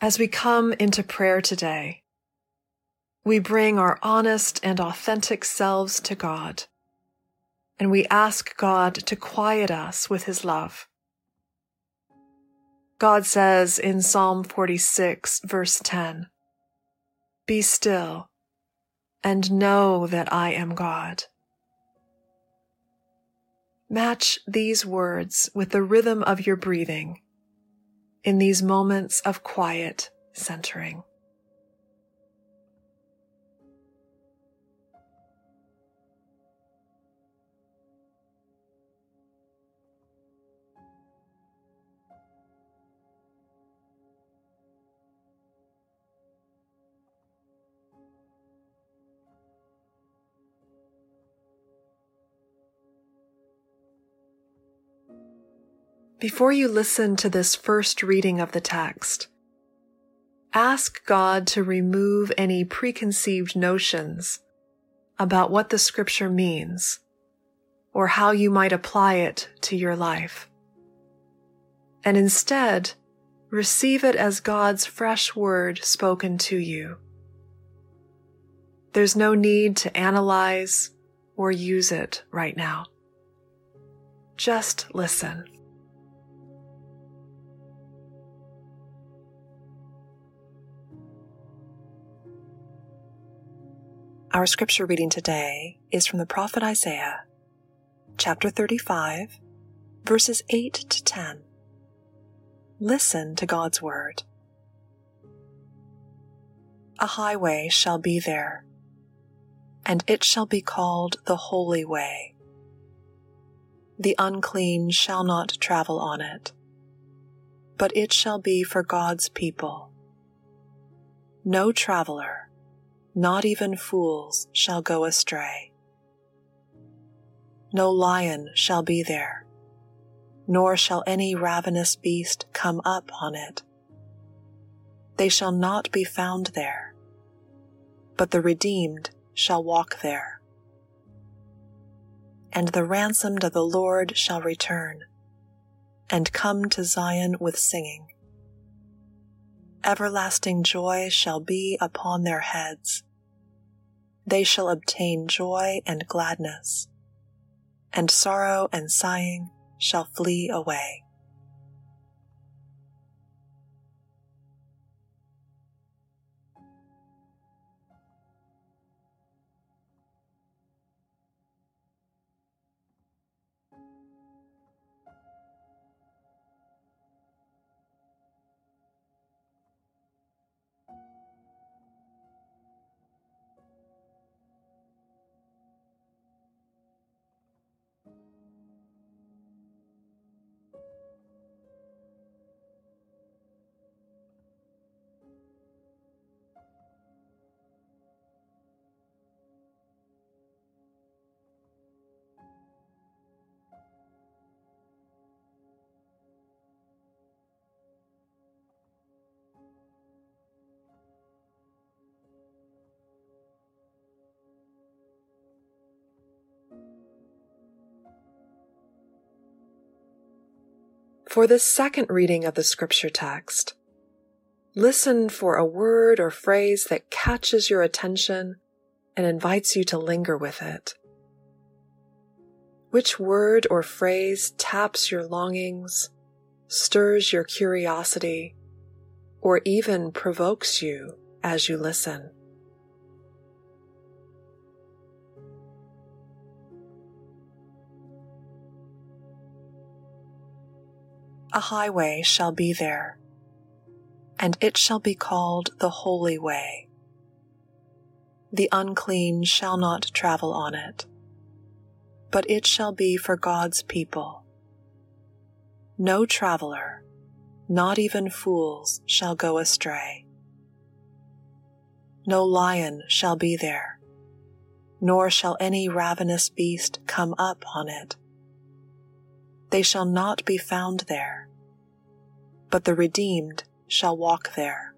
As we come into prayer today, we bring our honest and authentic selves to God, and we ask God to quiet us with His love. God says in Psalm 46, verse 10, Be still and know that I am God. Match these words with the rhythm of your breathing in these moments of quiet centering. Before you listen to this first reading of the text, ask God to remove any preconceived notions about what the scripture means or how you might apply it to your life. And instead, receive it as God's fresh word spoken to you. There's no need to analyze or use it right now. Just listen. Our scripture reading today is from the prophet Isaiah, chapter 35, verses 8 to 10. Listen to God's word. A highway shall be there, and it shall be called the Holy Way. The unclean shall not travel on it, but it shall be for God's people. No traveler not even fools shall go astray. No lion shall be there, nor shall any ravenous beast come up on it. They shall not be found there, but the redeemed shall walk there. And the ransomed of the Lord shall return, and come to Zion with singing. Everlasting joy shall be upon their heads they shall obtain joy and gladness, and sorrow and sighing shall flee away. For the second reading of the scripture text, listen for a word or phrase that catches your attention and invites you to linger with it. Which word or phrase taps your longings, stirs your curiosity, or even provokes you as you listen? A highway shall be there, and it shall be called the Holy Way. The unclean shall not travel on it, but it shall be for God's people. No traveler, not even fools, shall go astray. No lion shall be there, nor shall any ravenous beast come up on it. They shall not be found there but the redeemed shall walk there.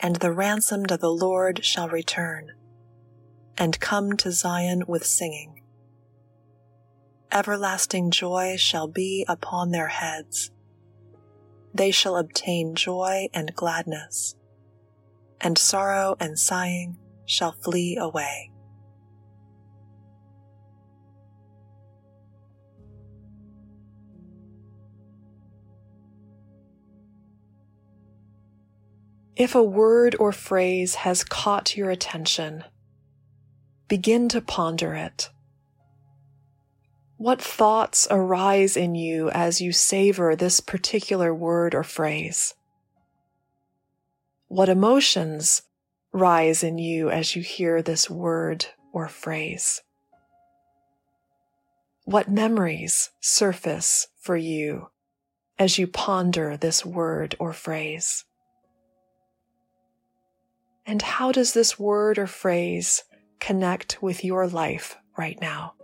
And the ransomed of the Lord shall return, and come to Zion with singing. Everlasting joy shall be upon their heads. they shall obtain joy and gladness, and sorrow and sighing shall flee away. If a word or phrase has caught your attention, begin to ponder it. What thoughts arise in you as you savor this particular word or phrase? What emotions rise in you as you hear this word or phrase? What memories surface for you as you ponder this word or phrase? And how does this word or phrase connect with your life right now?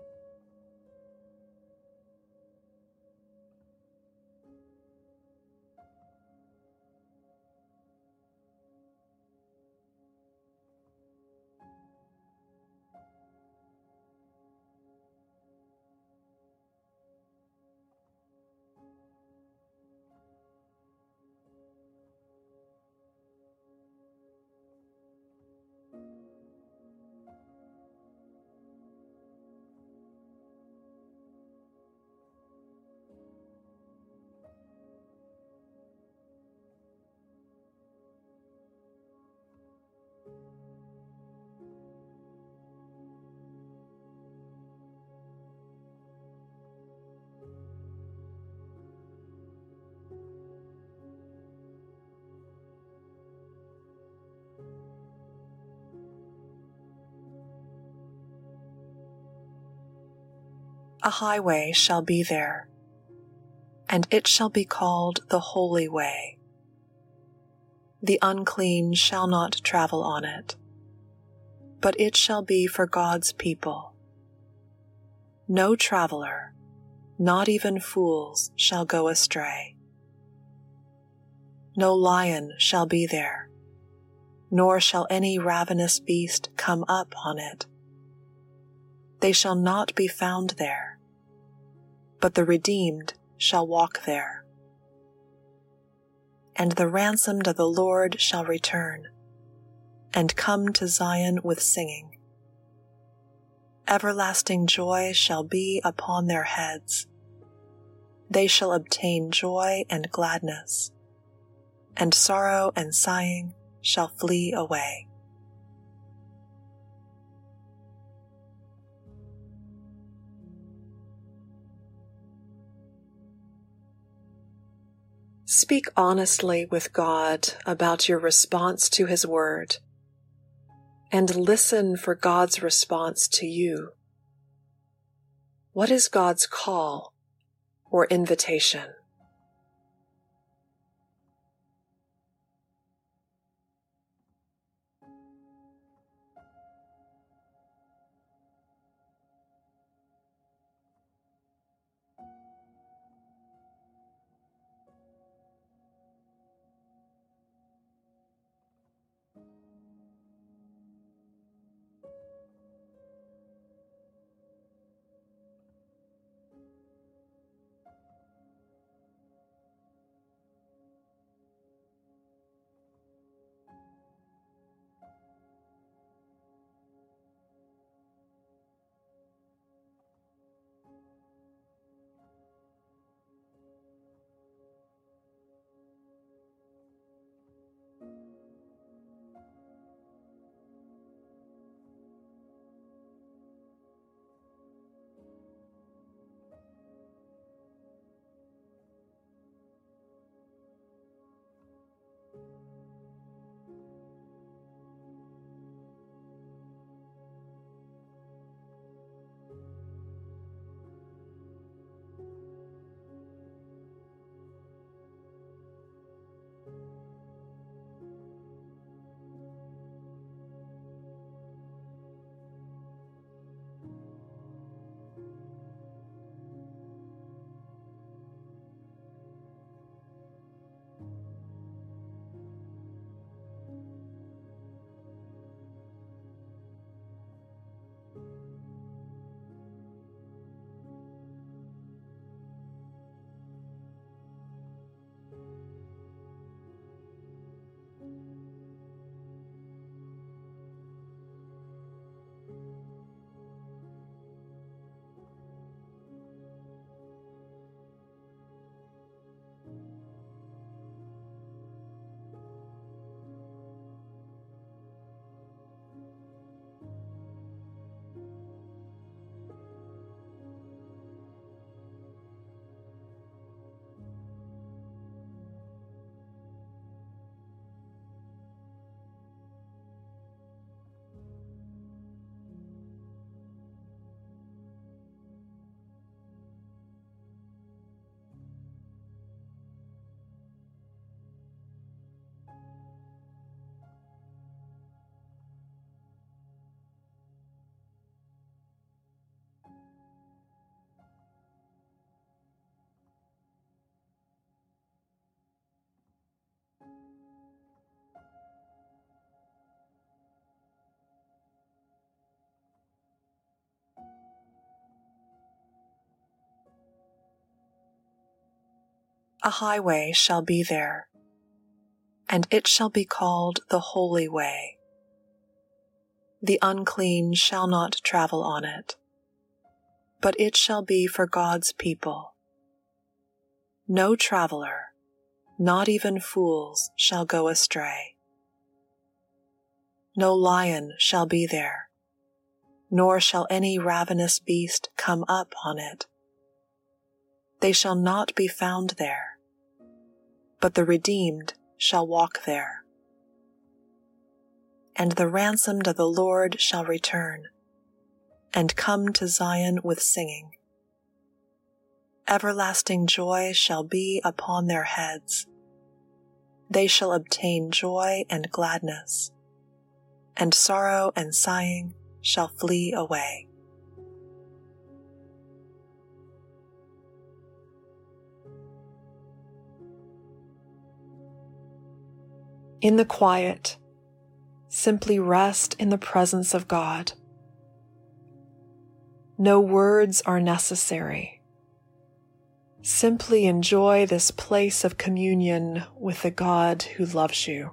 A highway shall be there, and it shall be called the Holy Way. The unclean shall not travel on it, but it shall be for God's people. No traveler, not even fools, shall go astray. No lion shall be there, nor shall any ravenous beast come up on it. They shall not be found there but the redeemed shall walk there. And the ransomed of the Lord shall return, and come to Zion with singing. Everlasting joy shall be upon their heads. They shall obtain joy and gladness, and sorrow and sighing shall flee away. Speak honestly with God about your response to His Word and listen for God's response to you. What is God's call or invitation? A highway shall be there, and it shall be called the Holy Way. The unclean shall not travel on it, but it shall be for God's people. No traveler, not even fools, shall go astray. No lion shall be there, nor shall any ravenous beast come up on it. They shall not be found there, but the redeemed shall walk there. And the ransomed of the Lord shall return, and come to Zion with singing. Everlasting joy shall be upon their heads. They shall obtain joy and gladness, and sorrow and sighing shall flee away. In the quiet, simply rest in the presence of God. No words are necessary. Simply enjoy this place of communion with the God who loves you.